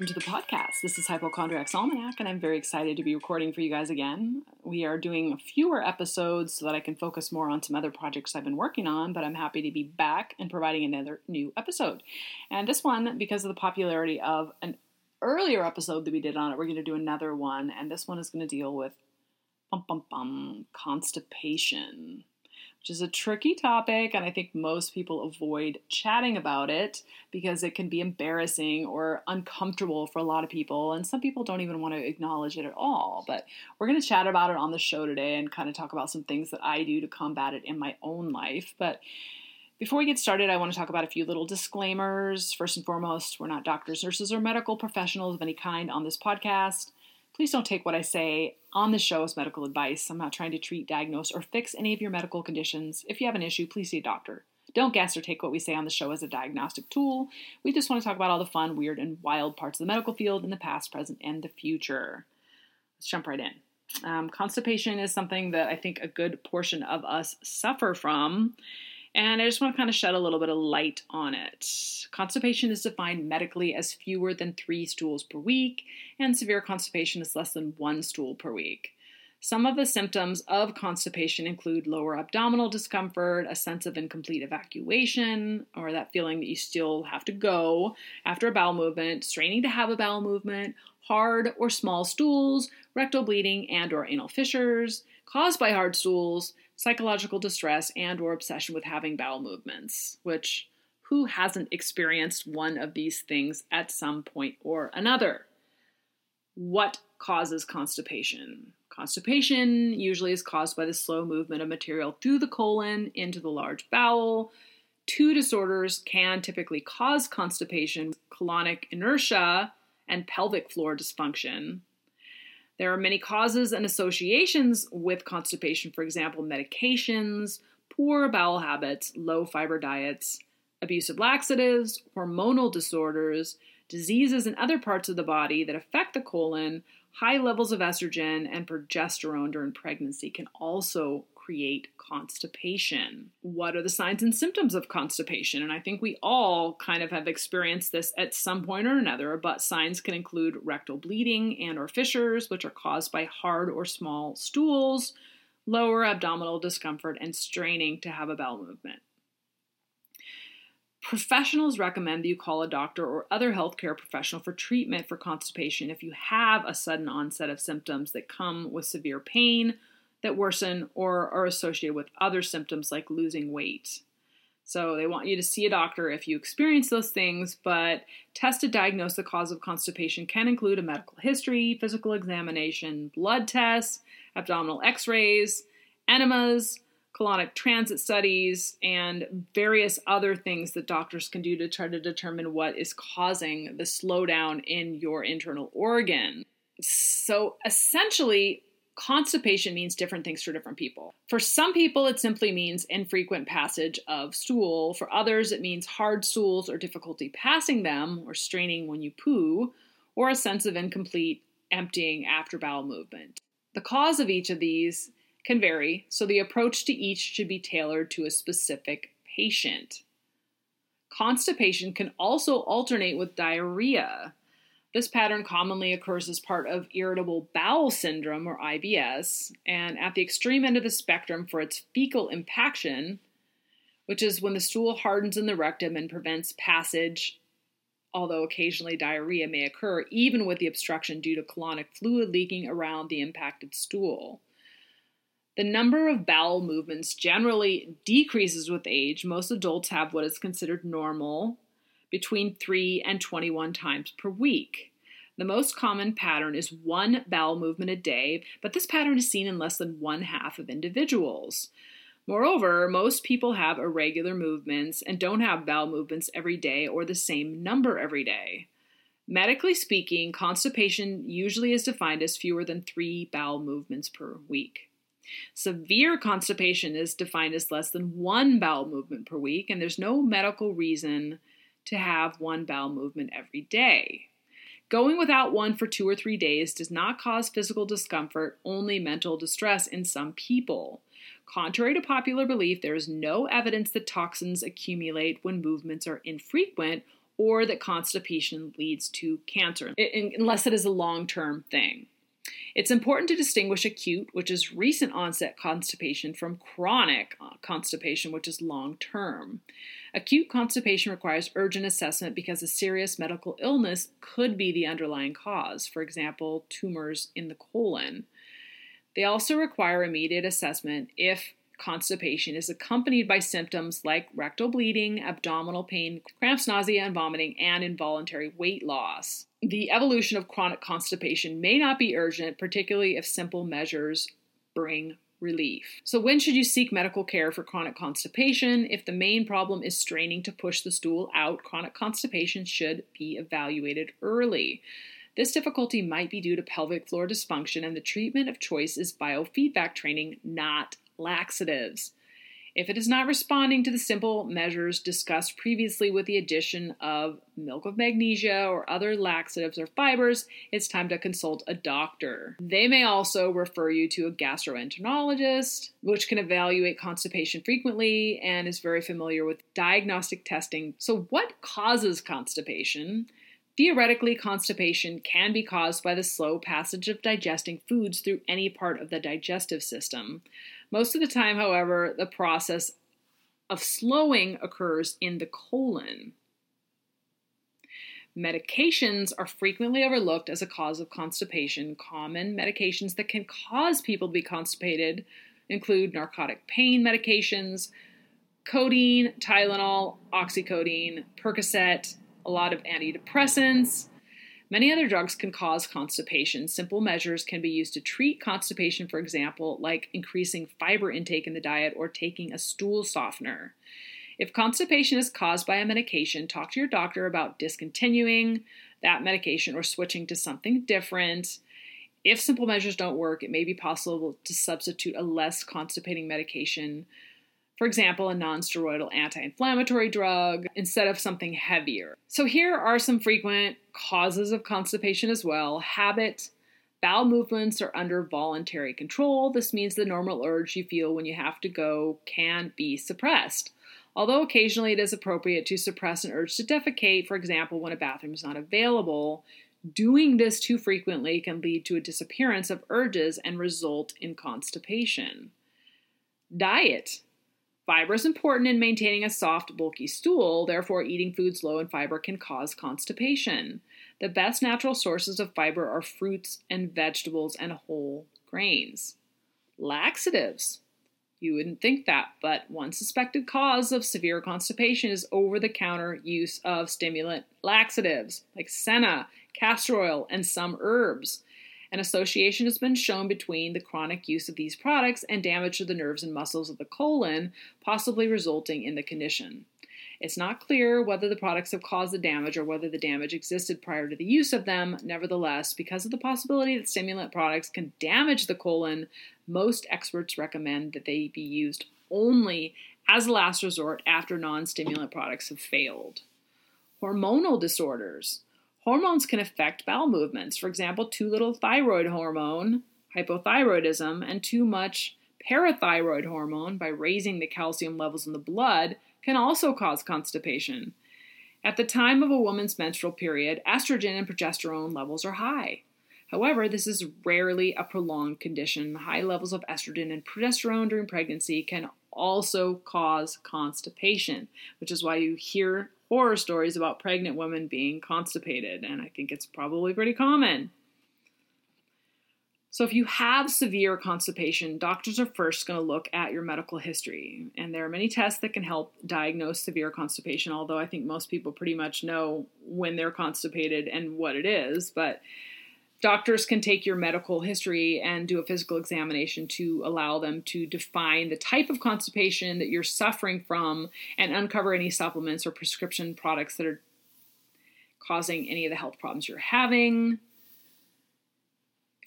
Welcome to the podcast. This is Hypochondriac's Almanac, and I'm very excited to be recording for you guys again. We are doing fewer episodes so that I can focus more on some other projects I've been working on, but I'm happy to be back and providing another new episode. And this one, because of the popularity of an earlier episode that we did on it, we're going to do another one, and this one is going to deal with bum bum bum constipation which is a tricky topic, and I think most people avoid chatting about it because it can be embarrassing or uncomfortable for a lot of people, and some people don't even want to acknowledge it at all. But we're going to chat about it on the show today and kind of talk about some things that I do to combat it in my own life. But before we get started, I want to talk about a few little disclaimers. First and foremost, we're not doctors, nurses, or medical professionals of any kind on this podcast. Please don't take what I say on the show as medical advice. I'm not trying to treat, diagnose, or fix any of your medical conditions. If you have an issue, please see a doctor. Don't guess or take what we say on the show as a diagnostic tool. We just want to talk about all the fun, weird, and wild parts of the medical field in the past, present, and the future. Let's jump right in. Um, constipation is something that I think a good portion of us suffer from. And I just want to kind of shed a little bit of light on it. Constipation is defined medically as fewer than three stools per week, and severe constipation is less than one stool per week. Some of the symptoms of constipation include lower abdominal discomfort, a sense of incomplete evacuation, or that feeling that you still have to go after a bowel movement, straining to have a bowel movement, hard or small stools, rectal bleeding and or anal fissures caused by hard stools, psychological distress and or obsession with having bowel movements, which who hasn't experienced one of these things at some point or another? What causes constipation? Constipation usually is caused by the slow movement of material through the colon into the large bowel. Two disorders can typically cause constipation colonic inertia and pelvic floor dysfunction. There are many causes and associations with constipation, for example, medications, poor bowel habits, low fiber diets, abusive laxatives, hormonal disorders, diseases in other parts of the body that affect the colon, high levels of estrogen and progesterone during pregnancy can also create constipation. What are the signs and symptoms of constipation? And I think we all kind of have experienced this at some point or another, but signs can include rectal bleeding and or fissures, which are caused by hard or small stools, lower abdominal discomfort, and straining to have a bowel movement. Professionals recommend that you call a doctor or other healthcare professional for treatment for constipation if you have a sudden onset of symptoms that come with severe pain, that worsen or are associated with other symptoms like losing weight. So they want you to see a doctor if you experience those things, but test to diagnose the cause of constipation can include a medical history, physical examination, blood tests, abdominal x rays, enemas, colonic transit studies, and various other things that doctors can do to try to determine what is causing the slowdown in your internal organ. So essentially, constipation means different things for different people. For some people, it simply means infrequent passage of stool. For others, it means hard stools or difficulty passing them, or straining when you poo, or a sense of incomplete emptying after bowel movement. The cause of each of these can vary, so the approach to each should be tailored to a specific patient. Constipation can also alternate with diarrhea. This pattern commonly occurs as part of irritable bowel syndrome or IBS, and at the extreme end of the spectrum for its fecal impaction, which is when the stool hardens in the rectum and prevents passage, although occasionally diarrhea may occur even with the obstruction due to colonic fluid leaking around the impacted stool. The number of bowel movements generally decreases with age. Most adults have what is considered normal, between 3 and 21 times per week. The most common pattern is one bowel movement a day, but this pattern is seen in less than one half of individuals. Moreover, most people have irregular movements and don't have bowel movements every day or the same number every day. Medically speaking, constipation usually is defined as fewer than three bowel movements per week. Severe constipation is defined as less than one bowel movement per week, and there's no medical reason to have one bowel movement every day. Going without one for two or three days does not cause physical discomfort, only mental distress in some people. Contrary to popular belief, there is no evidence that toxins accumulate when movements are infrequent or that constipation leads to cancer, unless it is a long term thing. It's important to distinguish acute, which is recent onset constipation, from chronic uh, constipation, which is long term. Acute constipation requires urgent assessment because a serious medical illness could be the underlying cause, for example, tumors in the colon. They also require immediate assessment if constipation is accompanied by symptoms like rectal bleeding, abdominal pain, cramps, nausea, and vomiting, and involuntary weight loss. The evolution of chronic constipation may not be urgent, particularly if simple measures bring relief. So, when should you seek medical care for chronic constipation? If the main problem is straining to push the stool out, chronic constipation should be evaluated early. This difficulty might be due to pelvic floor dysfunction, and the treatment of choice is biofeedback training, not laxatives. If it is not responding to the simple measures discussed previously with the addition of milk of magnesia or other laxatives or fibers, it's time to consult a doctor. They may also refer you to a gastroenterologist, which can evaluate constipation frequently and is very familiar with diagnostic testing. So, what causes constipation? Theoretically, constipation can be caused by the slow passage of digesting foods through any part of the digestive system. Most of the time, however, the process of slowing occurs in the colon. Medications are frequently overlooked as a cause of constipation. Common medications that can cause people to be constipated include narcotic pain medications, codeine, Tylenol, oxycodone, Percocet, a lot of antidepressants, Many other drugs can cause constipation. Simple measures can be used to treat constipation, for example, like increasing fiber intake in the diet or taking a stool softener. If constipation is caused by a medication, talk to your doctor about discontinuing that medication or switching to something different. If simple measures don't work, it may be possible to substitute a less constipating medication for example, a nonsteroidal anti inflammatory drug instead of something heavier. So, here are some frequent causes of constipation as well habit. Bowel movements are under voluntary control. This means the normal urge you feel when you have to go can be suppressed. Although occasionally it is appropriate to suppress an urge to defecate, for example, when a bathroom is not available, doing this too frequently can lead to a disappearance of urges and result in constipation. Diet. Fiber is important in maintaining a soft, bulky stool, therefore, eating foods low in fiber can cause constipation. The best natural sources of fiber are fruits and vegetables and whole grains. Laxatives. You wouldn't think that, but one suspected cause of severe constipation is over the counter use of stimulant laxatives like senna, castor oil, and some herbs. An association has been shown between the chronic use of these products and damage to the nerves and muscles of the colon, possibly resulting in the condition. It's not clear whether the products have caused the damage or whether the damage existed prior to the use of them. Nevertheless, because of the possibility that stimulant products can damage the colon, most experts recommend that they be used only as a last resort after non stimulant products have failed. Hormonal disorders. Hormones can affect bowel movements. For example, too little thyroid hormone, hypothyroidism, and too much parathyroid hormone by raising the calcium levels in the blood can also cause constipation. At the time of a woman's menstrual period, estrogen and progesterone levels are high. However, this is rarely a prolonged condition. High levels of estrogen and progesterone during pregnancy can also cause constipation, which is why you hear horror stories about pregnant women being constipated, and I think it's probably pretty common. So, if you have severe constipation, doctors are first going to look at your medical history. And there are many tests that can help diagnose severe constipation, although I think most people pretty much know when they're constipated and what it is. But doctors can take your medical history and do a physical examination to allow them to define the type of constipation that you're suffering from and uncover any supplements or prescription products that are causing any of the health problems you're having.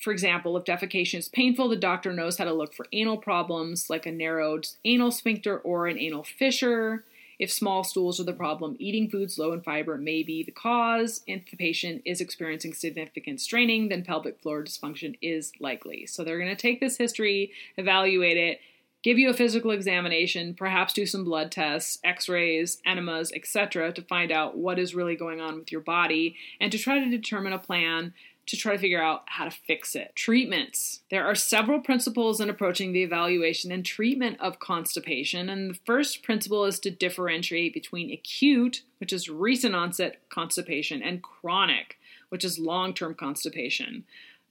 For example, if defecation is painful, the doctor knows how to look for anal problems like a narrowed anal sphincter or an anal fissure. If small stools are the problem, eating foods low in fiber may be the cause. If the patient is experiencing significant straining, then pelvic floor dysfunction is likely. So they're going to take this history, evaluate it, give you a physical examination, perhaps do some blood tests, x rays, enemas, etc., to find out what is really going on with your body and to try to determine a plan to try to figure out how to fix it. Treatments. There are several principles in approaching the evaluation and treatment of constipation, and the first principle is to differentiate between acute, which is recent onset constipation, and chronic, which is long term constipation.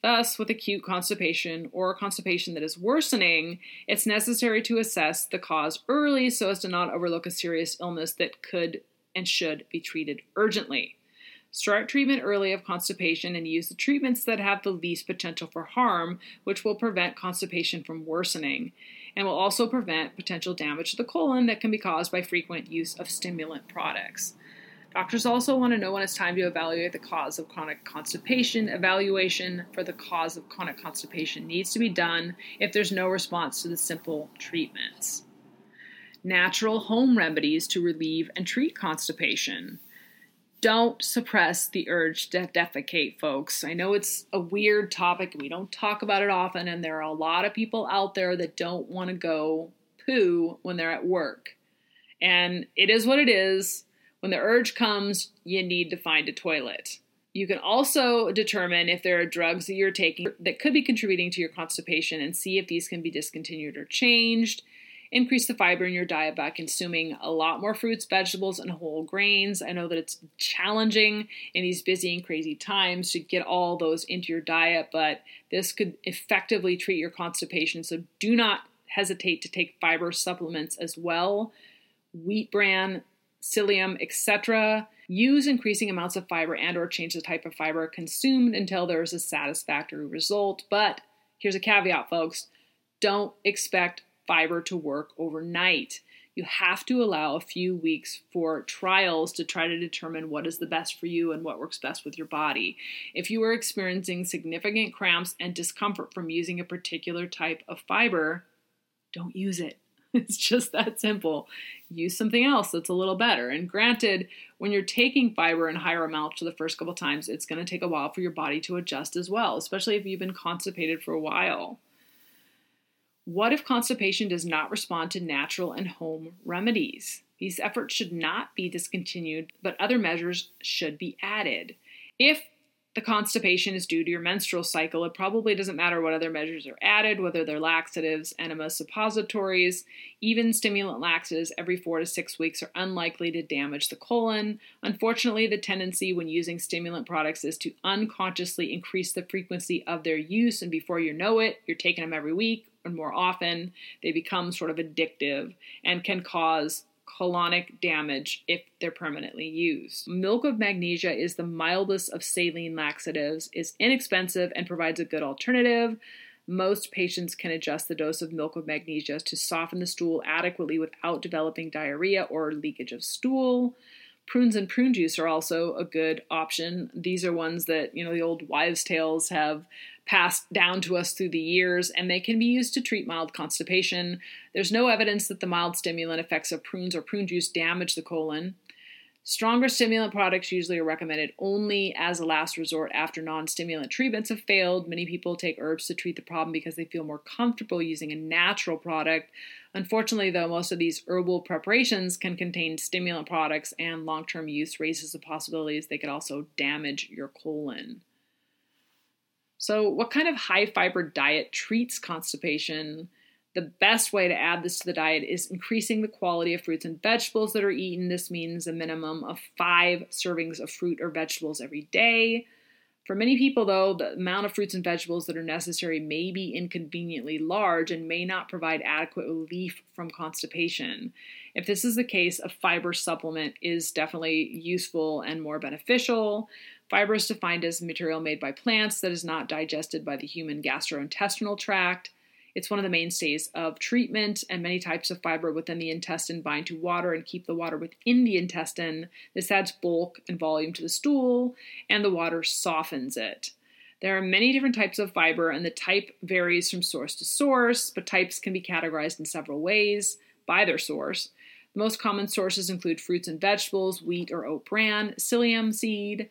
Thus, with acute constipation or constipation that is worsening, it's necessary to assess the cause early so as to not overlook a serious illness that could and should be treated urgently. Start treatment early of constipation and use the treatments that have the least potential for harm, which will prevent constipation from worsening and will also prevent potential damage to the colon that can be caused by frequent use of stimulant products. Doctors also want to know when it's time to evaluate the cause of chronic constipation. Evaluation for the cause of chronic constipation needs to be done if there's no response to the simple treatments. Natural home remedies to relieve and treat constipation don't suppress the urge to defecate, folks. I know it's a weird topic. We don't talk about it often, and there are a lot of people out there that don't want to go poo when they're at work. And it is what it is. When the urge comes, you need to find a toilet. You can also determine if there are drugs that you're taking that could be contributing to your constipation and see if these can be discontinued or changed increase the fiber in your diet by consuming a lot more fruits, vegetables, and whole grains. I know that it's challenging in these busy and crazy times to get all those into your diet, but this could effectively treat your constipation. So do not hesitate to take fiber supplements as well. Wheat bran, psyllium, etc. Use increasing amounts of fiber and or change the type of fiber consumed until there is a satisfactory result. But here's a caveat, folks. Don't expect fiber to work overnight. You have to allow a few weeks for trials to try to determine what is the best for you and what works best with your body. If you are experiencing significant cramps and discomfort from using a particular type of fiber, don't use it. It's just that simple. Use something else that's a little better. And granted, when you're taking fiber in higher amounts for the first couple times, it's going to take a while for your body to adjust as well, especially if you've been constipated for a while. What if constipation does not respond to natural and home remedies? These efforts should not be discontinued, but other measures should be added. If the constipation is due to your menstrual cycle, it probably doesn't matter what other measures are added, whether they're laxatives, enemas, suppositories, even stimulant laxatives every four to six weeks are unlikely to damage the colon. Unfortunately, the tendency when using stimulant products is to unconsciously increase the frequency of their use, and before you know it, you're taking them every week and more often. They become sort of addictive and can cause colonic damage if they're permanently used. Milk of magnesia is the mildest of saline laxatives, is inexpensive and provides a good alternative. Most patients can adjust the dose of milk of magnesia to soften the stool adequately without developing diarrhea or leakage of stool. Prunes and prune juice are also a good option. These are ones that, you know, the old wives' tales have passed down to us through the years, and they can be used to treat mild constipation. There's no evidence that the mild stimulant effects of prunes or prune juice damage the colon. Stronger stimulant products usually are recommended only as a last resort after non stimulant treatments have failed. Many people take herbs to treat the problem because they feel more comfortable using a natural product. Unfortunately, though, most of these herbal preparations can contain stimulant products, and long term use raises the possibilities they could also damage your colon. So, what kind of high fiber diet treats constipation? The best way to add this to the diet is increasing the quality of fruits and vegetables that are eaten. This means a minimum of five servings of fruit or vegetables every day. For many people, though, the amount of fruits and vegetables that are necessary may be inconveniently large and may not provide adequate relief from constipation. If this is the case, a fiber supplement is definitely useful and more beneficial. Fiber is defined as material made by plants that is not digested by the human gastrointestinal tract. It's one of the mainstays of treatment, and many types of fiber within the intestine bind to water and keep the water within the intestine. This adds bulk and volume to the stool, and the water softens it. There are many different types of fiber, and the type varies from source to source, but types can be categorized in several ways by their source. The most common sources include fruits and vegetables, wheat or oat bran, psyllium seed,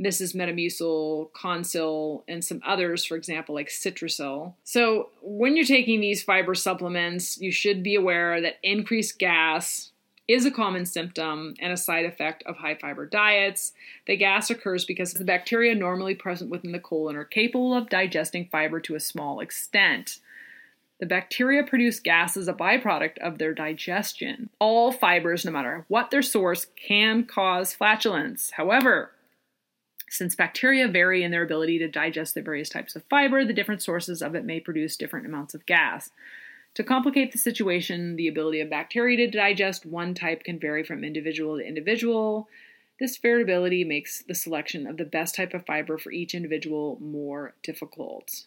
This is Metamucil, Konsyl, and some others, for example, like Citrucel. So, when you're taking these fiber supplements, you should be aware that increased gas is a common symptom and a side effect of high fiber diets. The gas occurs because the bacteria normally present within the colon are capable of digesting fiber to a small extent. The bacteria produce gas as a byproduct of their digestion. All fibers, no matter what their source, can cause flatulence. However, since bacteria vary in their ability to digest the various types of fiber, the different sources of it may produce different amounts of gas. To complicate the situation, the ability of bacteria to digest one type can vary from individual to individual. This variability makes the selection of the best type of fiber for each individual more difficult.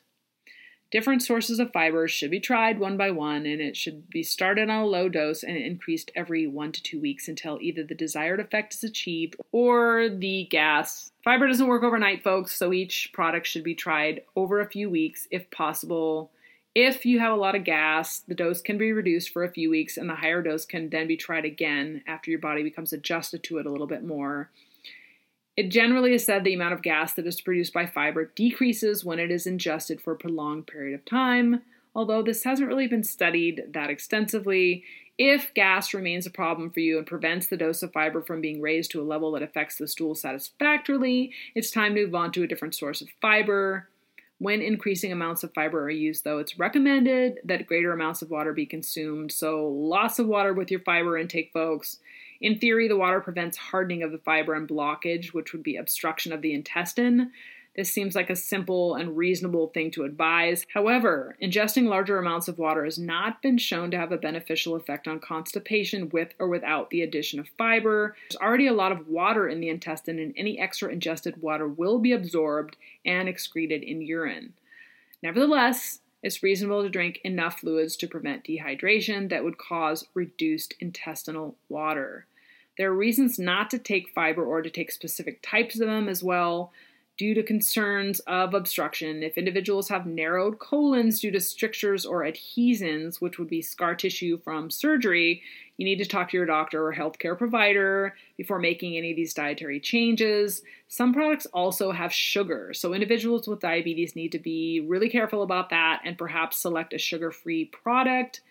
Different sources of fiber should be tried one by one, and it should be started on a low dose and increased every one to two weeks until either the desired effect is achieved or the gas. Fiber doesn't work overnight, folks, so each product should be tried over a few weeks if possible. If you have a lot of gas, the dose can be reduced for a few weeks, and the higher dose can then be tried again after your body becomes adjusted to it a little bit more. It generally is said the amount of gas that is produced by fiber decreases when it is ingested for a prolonged period of time, although this hasn't really been studied that extensively. If gas remains a problem for you and prevents the dose of fiber from being raised to a level that affects the stool satisfactorily, it's time to move on to a different source of fiber. When increasing amounts of fiber are used, though, it's recommended that greater amounts of water be consumed. So, lots of water with your fiber intake, folks. In theory, the water prevents hardening of the fiber and blockage, which would be obstruction of the intestine. This seems like a simple and reasonable thing to advise. However, ingesting larger amounts of water has not been shown to have a beneficial effect on constipation with or without the addition of fiber. There's already a lot of water in the intestine, and any extra ingested water will be absorbed and excreted in urine. Nevertheless, it's reasonable to drink enough fluids to prevent dehydration that would cause reduced intestinal water. There are reasons not to take fiber or to take specific types of them as well due to concerns of obstruction. If individuals have narrowed colons due to strictures or adhesions, which would be scar tissue from surgery, you need to talk to your doctor or healthcare provider before making any of these dietary changes. Some products also have sugar, so individuals with diabetes need to be really careful about that and perhaps select a sugar free product.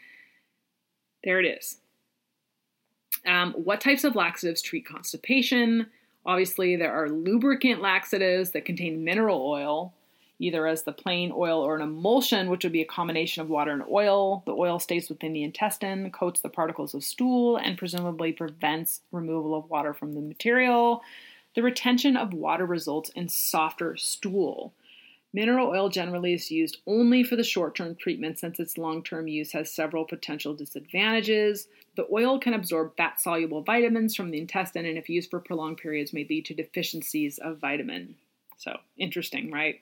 There it is. Um, what types of laxatives treat constipation? Obviously, there are lubricant laxatives that contain mineral oil, either as the plain oil or an emulsion, which would be a combination of water and oil. The oil stays within the intestine, coats the particles of stool, and presumably prevents removal of water from the material. The retention of water results in softer stool. Mineral oil generally is used only for the short term treatment since its long term use has several potential disadvantages. The oil can absorb fat soluble vitamins from the intestine, and if used for prolonged periods, may lead to deficiencies of vitamin. So, interesting, right?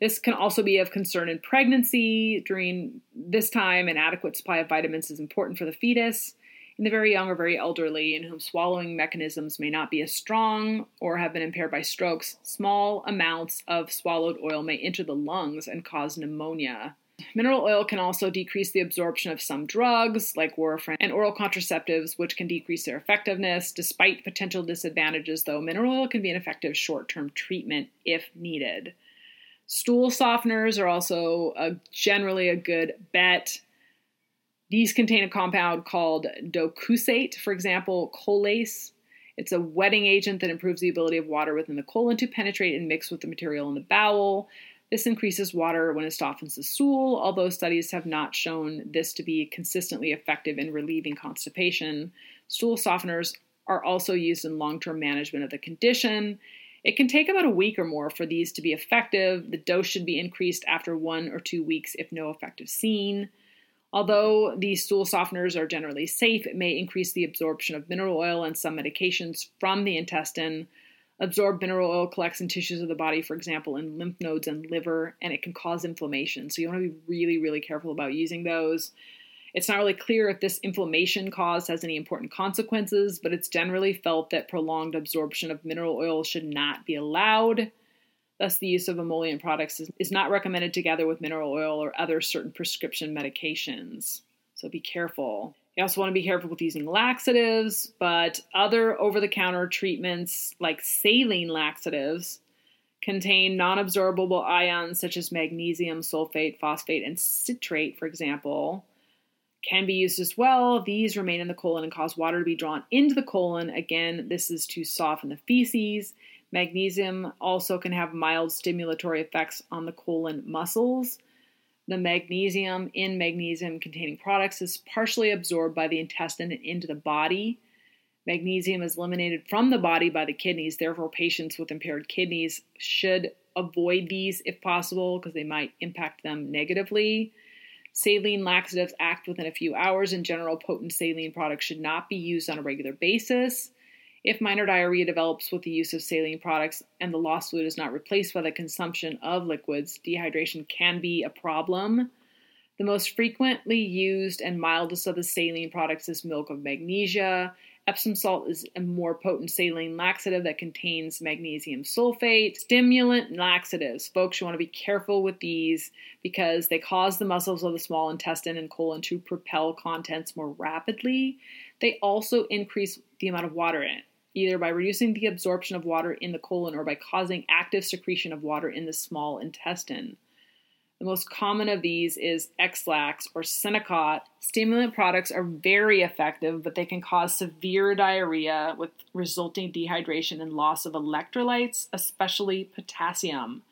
This can also be of concern in pregnancy. During this time, an adequate supply of vitamins is important for the fetus in the very young or very elderly in whom swallowing mechanisms may not be as strong or have been impaired by strokes, small amounts of swallowed oil may enter the lungs and cause pneumonia. Mineral oil can also decrease the absorption of some drugs, like warfarin and oral contraceptives, which can decrease their effectiveness. Despite potential disadvantages, though, mineral oil can be an effective short term treatment if needed. Stool softeners are also a, generally a good bet. These contain a compound called docusate, for example, Colace. It's a wetting agent that improves the ability of water within the colon to penetrate and mix with the material in the bowel. This increases water when it softens the stool, although studies have not shown this to be consistently effective in relieving constipation. Stool softeners are also used in long term management of the condition. It can take about a week or more for these to be effective. The dose should be increased after one or two weeks if no effect is seen. Although these stool softeners are generally safe, it may increase the absorption of mineral oil and some medications from the intestine. Absorbed mineral oil collects in tissues of the body, for example, in lymph nodes and liver, and it can cause inflammation. So you want to be really, really careful about using those. It's not really clear if this inflammation cause has any important consequences, but it's generally felt that prolonged absorption of mineral oil should not be allowed. Thus, the use of emollient products is, is not recommended together with mineral oil or other certain prescription medications. So be careful. You also want to be careful with using laxatives, but other over the counter treatments like saline laxatives contain non absorbable ions such as magnesium, sulfate, phosphate, and citrate, for example, can be used as well. These remain in the colon and cause water to be drawn into the colon. Again, this is to soften the feces. Magnesium also can have mild stimulatory effects on the colon muscles. The magnesium in magnesium containing products is partially absorbed by the intestine and into the body. Magnesium is eliminated from the body by the kidneys, therefore, patients with impaired kidneys should avoid these if possible because they might impact them negatively. Saline laxatives act within a few hours. In general, potent saline products should not be used on a regular basis. If minor diarrhea develops with the use of saline products and the lost fluid is not replaced by the consumption of liquids, dehydration can be a problem. The most frequently used and mildest of the saline products is milk of magnesia. Epsom salt is a more potent saline laxative that contains magnesium sulfate. Stimulant laxatives. Folks, you want to be careful with these because they cause the muscles of the small intestine and colon to propel contents more rapidly. They also increase the amount of water in it, either by reducing the absorption of water in the colon or by causing active secretion of water in the small intestine. The most common of these is Ex-Lax or Senokot. Stimulant products are very effective, but they can cause severe diarrhea with resulting dehydration and loss of electrolytes, especially potassium.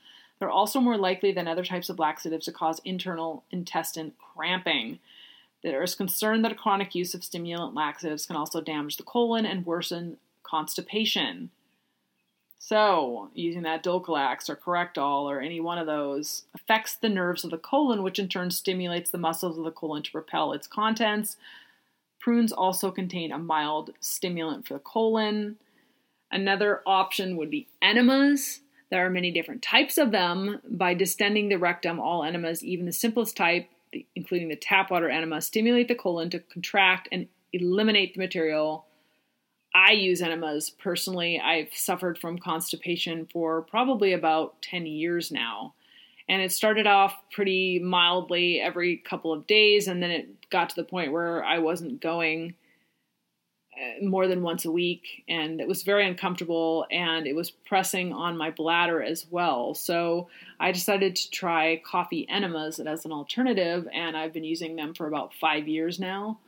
They're also more likely than other types of laxatives to cause internal intestine cramping. There is concern that a chronic use of stimulant laxatives can also damage the colon and worsen constipation. So, using that Dulcolax or Correctol or any one of those affects the nerves of the colon, which in turn stimulates the muscles of the colon to propel its contents. Prunes also contain a mild stimulant for the colon. Another option would be enemas. There are many different types of them. By distending the rectum, all enemas, even the simplest type, including the tap water enema, stimulate the colon to contract and eliminate the material I use enemas personally. I've suffered from constipation for probably about 10 years now. And it started off pretty mildly every couple of days, and then it got to the point where I wasn't going uh, more than once a week, and it was very uncomfortable and it was pressing on my bladder as well. So I decided to try coffee enemas as an alternative, and I've been using them for about five years now.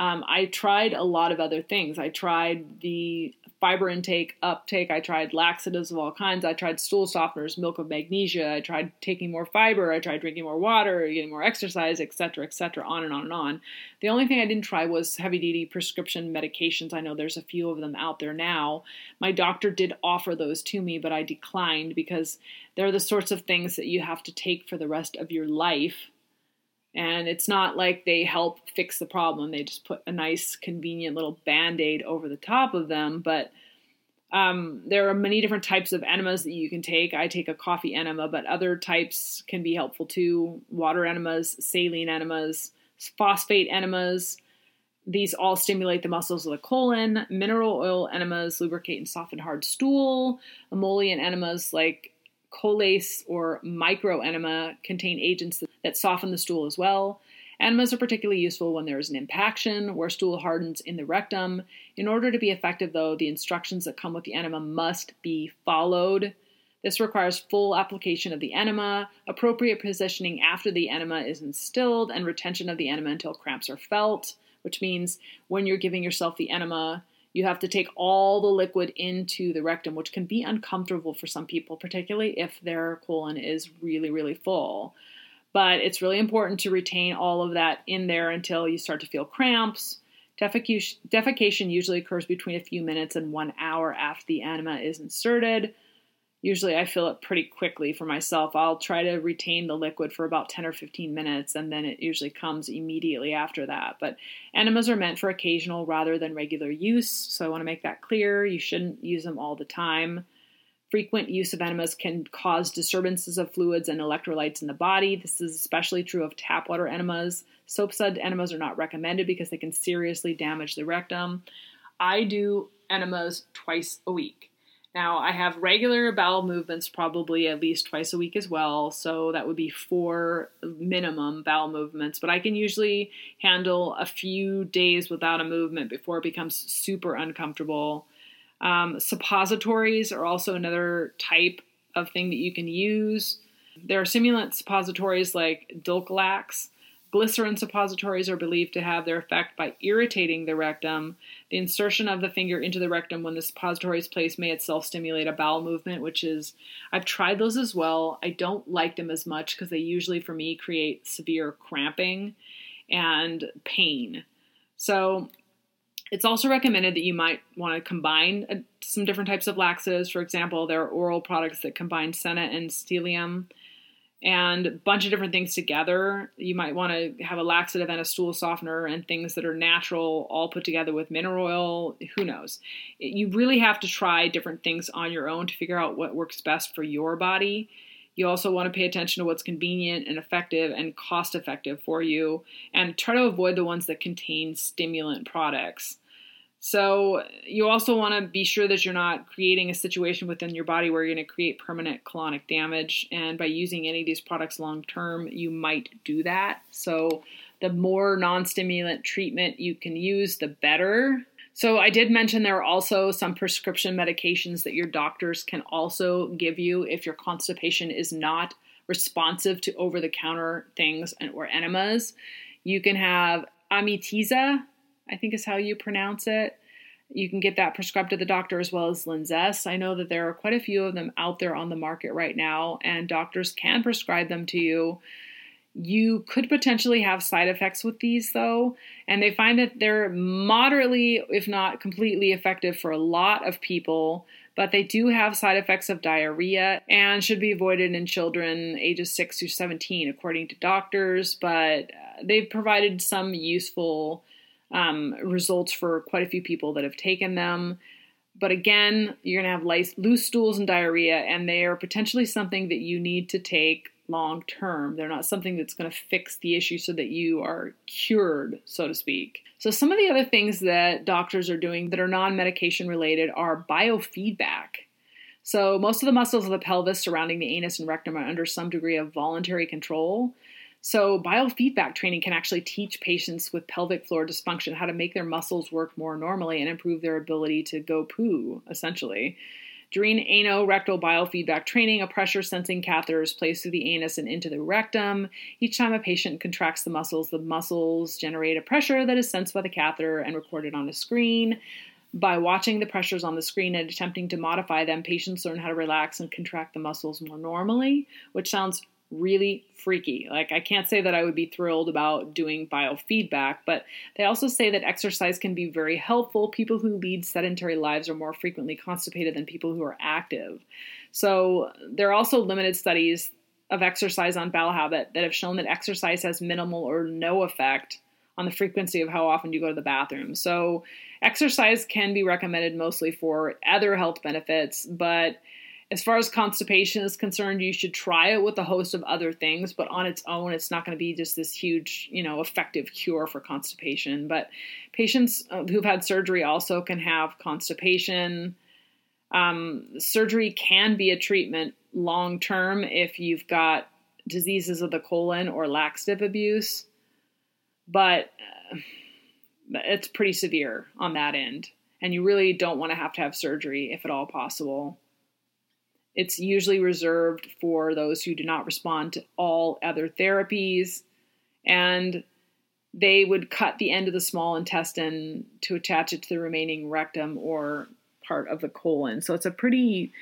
Um, I tried a lot of other things. I tried the fiber intake uptake. I tried laxatives of all kinds. I tried stool softeners, milk of magnesia. I tried taking more fiber. I tried drinking more water, getting more exercise, etc., etc., on and on and on. The only thing I didn't try was heavy duty prescription medications. I know there's a few of them out there now. My doctor did offer those to me, but I declined because they're the sorts of things that you have to take for the rest of your life and it's not like they help fix the problem. They just put a nice, convenient little band aid over the top of them. But um, there are many different types of enemas that you can take. I take a coffee enema, but other types can be helpful too water enemas, saline enemas, phosphate enemas. These all stimulate the muscles of the colon. Mineral oil enemas lubricate and soften hard stool. Emollient enemas like colace or microenema contain agents that soften the stool as well. Enemas are particularly useful when there is an impaction where stool hardens in the rectum. In order to be effective, though, the instructions that come with the enema must be followed. This requires full application of the enema, appropriate positioning after the enema is instilled, and retention of the enema until cramps are felt, which means when you're giving yourself the enema, you have to take all the liquid into the rectum, which can be uncomfortable for some people, particularly if their colon is really, really full. But it's really important to retain all of that in there until you start to feel cramps. Defecation, defecation usually occurs between a few minutes and one hour after the enema is inserted. Usually I fill it pretty quickly for myself. I'll try to retain the liquid for about 10 or 15 minutes and then it usually comes immediately after that. But enemas are meant for occasional rather than regular use, so I want to make that clear. You shouldn't use them all the time. Frequent use of enemas can cause disturbances of fluids and electrolytes in the body. This is especially true of tap water enemas. Soap sud enemas are not recommended because they can seriously damage the rectum. I do enemas twice a week. Now, I have regular bowel movements probably at least twice a week as well, so that would be four minimum bowel movements, but I can usually handle a few days without a movement before it becomes super uncomfortable. Um, suppositories are also another type of thing that you can use. There are simulant suppositories like Dulcolax Glycerin suppositories are believed to have their effect by irritating the rectum. The insertion of the finger into the rectum when the suppository is placed may itself stimulate a bowel movement, which is, I've tried those as well. I don't like them as much because they usually, for me, create severe cramping and pain. So, it's also recommended that you might want to combine uh, some different types of laxatives. For example, there are oral products that combine senna and psyllium and a bunch of different things together. You might want to have a laxative and a stool softener and things that are natural all put together with mineral oil. Who knows? You really have to try different things on your own to figure out what works best for your body. You also want to pay attention to what's convenient and effective and cost effective for you and try to avoid the ones that contain stimulant products. So you also want to be sure that you're not creating a situation within your body where you're going to create permanent colonic damage. And by using any of these products long term, you might do that. So the more non-stimulant treatment you can use, the better. So I did mention there are also some prescription medications that your doctors can also give you if your constipation is not responsive to over-the-counter things or enemas. You can have Amitiza, I think is how you pronounce it. You can get that prescribed to the doctor as well as Linzess. I know that there are quite a few of them out there on the market right now, and doctors can prescribe them to you. You could potentially have side effects with these, though, and they find that they're moderately, if not completely effective for a lot of people, but they do have side effects of diarrhea and should be avoided in children ages 6 through 17, according to doctors. But uh, they've provided some useful um, results for quite a few people that have taken them. But again, you're going to have loose stools and diarrhea, and they are potentially something that you need to take long term. They're not something that's going to fix the issue so that you are cured, so to speak. So, some of the other things that doctors are doing that are non medication related are biofeedback. So, most of the muscles of the pelvis surrounding the anus and rectum are under some degree of voluntary control. So, biofeedback training can actually teach patients with pelvic floor dysfunction how to make their muscles work more normally and improve their ability to go poo, essentially. During anorectal biofeedback training, a pressure sensing catheter is placed through the anus and into the rectum. Each time a patient contracts the muscles, the muscles generate a pressure that is sensed by the catheter and recorded on a screen. By watching the pressures on the screen and attempting to modify them, patients learn how to relax and contract the muscles more normally, which sounds really freaky. Like, I can't say that I would be thrilled about doing biofeedback, but they also say that exercise can be very helpful. People who lead sedentary lives are more frequently constipated than people who are active. So, there are also limited studies of exercise on bowel habit that have shown that exercise has minimal or no effect on the frequency of how often you go to the bathroom. So, exercise can be recommended mostly for other health benefits, but as far as constipation is concerned, you should try it with a host of other things, but on its own, it's not going to be just this huge, you know, effective cure for constipation. But patients uh, who've had surgery also can have constipation. Um, surgery can be a treatment long term if you've got diseases of the colon or laxative abuse, but uh, it's pretty severe on that end. And you really don't want to have to have surgery if at all possible. It's usually reserved for those who do not respond to all other therapies. And they would cut the end of the small intestine to attach it to the remaining rectum or part of the colon. So it's a pretty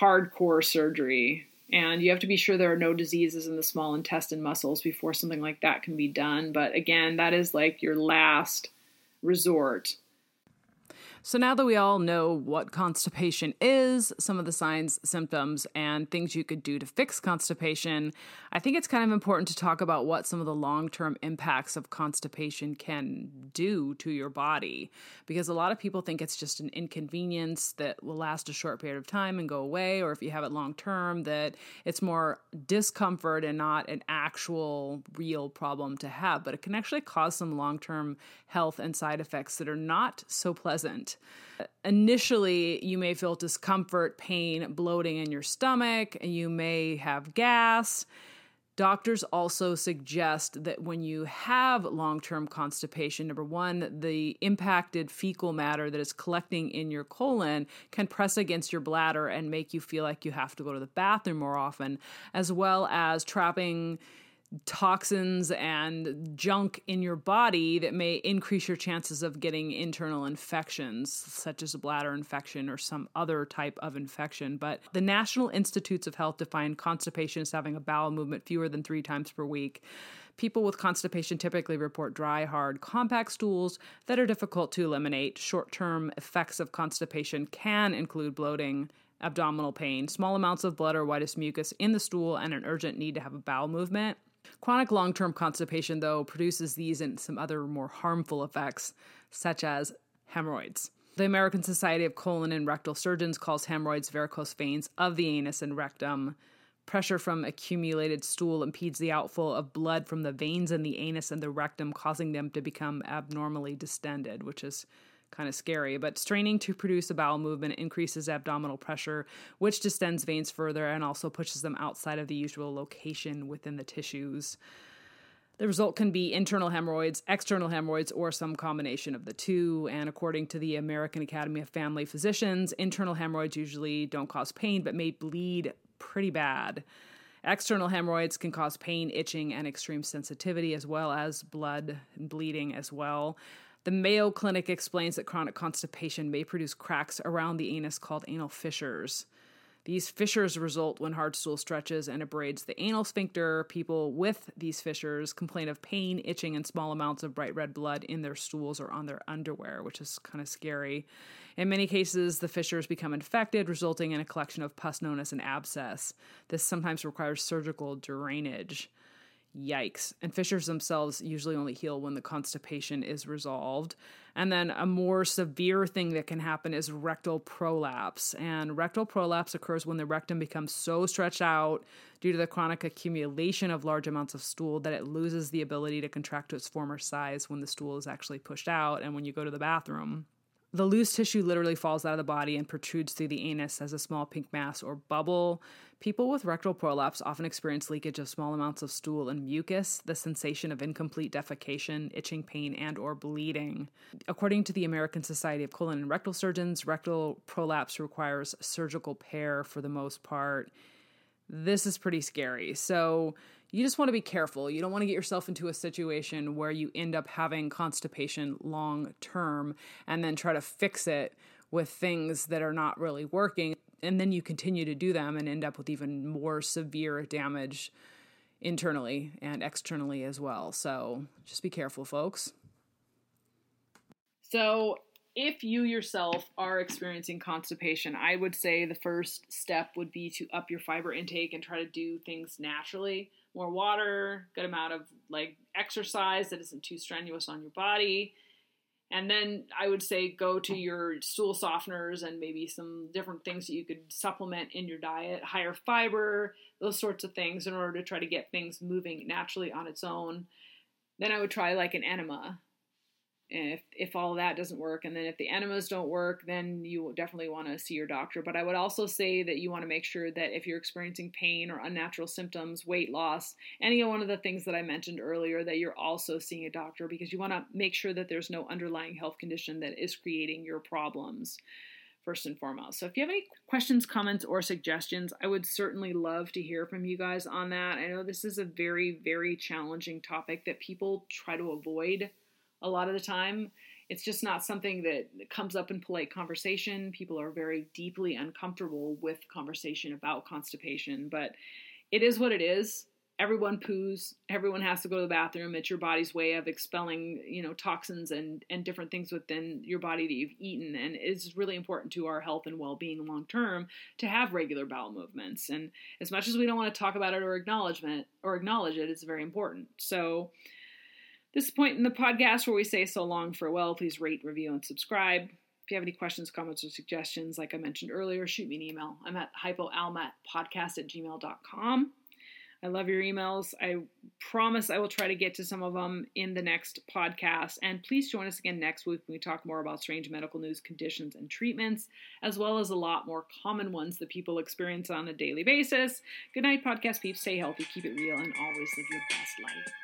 hardcore surgery. And you have to be sure there are no diseases in the small intestine muscles before something like that can be done. But again, that is like your last resort. So now that we all know what constipation is, some of the signs, symptoms, and things you could do to fix constipation, I think it's kind of important to talk about what some of the long term impacts of constipation can do to your body. Because a lot of people think it's just an inconvenience that will last a short period of time and go away, or if you have it long term, that it's more discomfort and not an actual real problem to have. But it can actually cause some long term health and side effects that are not so pleasant. It. Initially, you may feel discomfort, pain, bloating in your stomach, and you may have gas. Doctors also suggest that when you have long term constipation, number one, the impacted fecal matter that is collecting in your colon can press against your bladder and make you feel like you have to go to the bathroom more often, as well as trapping toxins and junk in your body that may increase your chances of getting internal infections, such as a bladder infection or some other type of infection. But the National Institutes of Health define constipation as having a bowel movement fewer than three times per week. People with constipation typically report dry, hard, compact stools that are difficult to eliminate. Short term effects of constipation can include bloating, abdominal pain, small amounts of blood or whitish mucus in the stool, and an urgent need to have a bowel movement. Chronic long term constipation, though, produces these and some other more harmful effects, such as hemorrhoids. The American Society of Colon and Rectal Surgeons calls hemorrhoids varicose veins of the anus and rectum. Pressure from accumulated stool impedes the outflow of blood from the veins in the anus and the rectum, causing them to become abnormally distended, which is kind of scary. But straining to produce a bowel movement increases abdominal pressure, which distends veins further and also pushes them outside of the usual location within the tissues. The result can be internal hemorrhoids, external hemorrhoids, or some combination of the two. And according to the American Academy of Family Physicians, internal hemorrhoids usually don't cause pain but may bleed pretty bad. External hemorrhoids can cause pain, itching, and extreme sensitivity, as well as blood and bleeding as well. The Mayo Clinic explains that chronic constipation may produce cracks around the anus called anal fissures. These fissures result when hard stool stretches and abrades the anal sphincter. People with these fissures complain of pain, itching, and small amounts of bright red blood in their stools or on their underwear, which is kind of scary. In many cases, the fissures become infected, resulting in a collection of pus known as an abscess. This sometimes requires surgical drainage. Yikes. And fissures themselves usually only heal when the constipation is resolved. And then a more severe thing that can happen is rectal prolapse. And rectal prolapse occurs when the rectum becomes so stretched out due to the chronic accumulation of large amounts of stool that it loses the ability to contract to its former size when the stool is actually pushed out and when you go to the bathroom. The loose tissue literally falls out of the body and protrudes through the anus as a small pink mass or bubble. People with rectal prolapse often experience leakage of small amounts of stool and mucus, the sensation of incomplete defecation, itching pain, and or bleeding. According to the American Society of Colon and Rectal Surgeons, rectal prolapse requires surgical repair for the most part. This is pretty scary. So, you just want to be careful. You don't want to get yourself into a situation where you end up having constipation long term and then try to fix it with things that are not really working. And then you continue to do them and end up with even more severe damage internally and externally as well. So just be careful, folks. So, if you yourself are experiencing constipation, I would say the first step would be to up your fiber intake and try to do things naturally. More water, good amount of like exercise that isn't too strenuous on your body. And then I would say go to your stool softeners and maybe some different things that you could supplement in your diet, higher fiber, those sorts of things in order to try to get things moving naturally on its own. Then I would try like an enema and if, if all that doesn't work and then if the enemas don't work then you definitely want to see your doctor but i would also say that you want to make sure that if you're experiencing pain or unnatural symptoms weight loss any one of the things that i mentioned earlier that you're also seeing a doctor because you want to make sure that there's no underlying health condition that is creating your problems first and foremost. So if you have any questions, comments, or suggestions, I would certainly love to hear from you guys on that. I know this is a very, very challenging topic that people try to avoid a lot of the time. It's just not something that comes up in polite conversation. People are very deeply uncomfortable with conversation about constipation, but it is what it is. Everyone poos. Everyone has to go to the bathroom. It's your body's way of expelling, you know, toxins and and different things within your body that you've eaten. And it's really important to our health and well-being long term to have regular bowel movements. And as much as we don't want to talk about it or acknowledgement or acknowledge it, it's very important. So this point in the podcast where we say so long for well, please rate, review, and subscribe. If you have any questions, comments, or suggestions, like I mentioned earlier, shoot me an email. I'm at hypoalmatpodcast at gmail.com. I love your emails. I promise I will try to get to some of them in the next podcast. And please join us again next week when we talk more about strange medical news conditions and treatments, as well as a lot more common ones that people experience on a daily basis. Good night, podcast peeps. Stay healthy, keep it real, and always live your best life.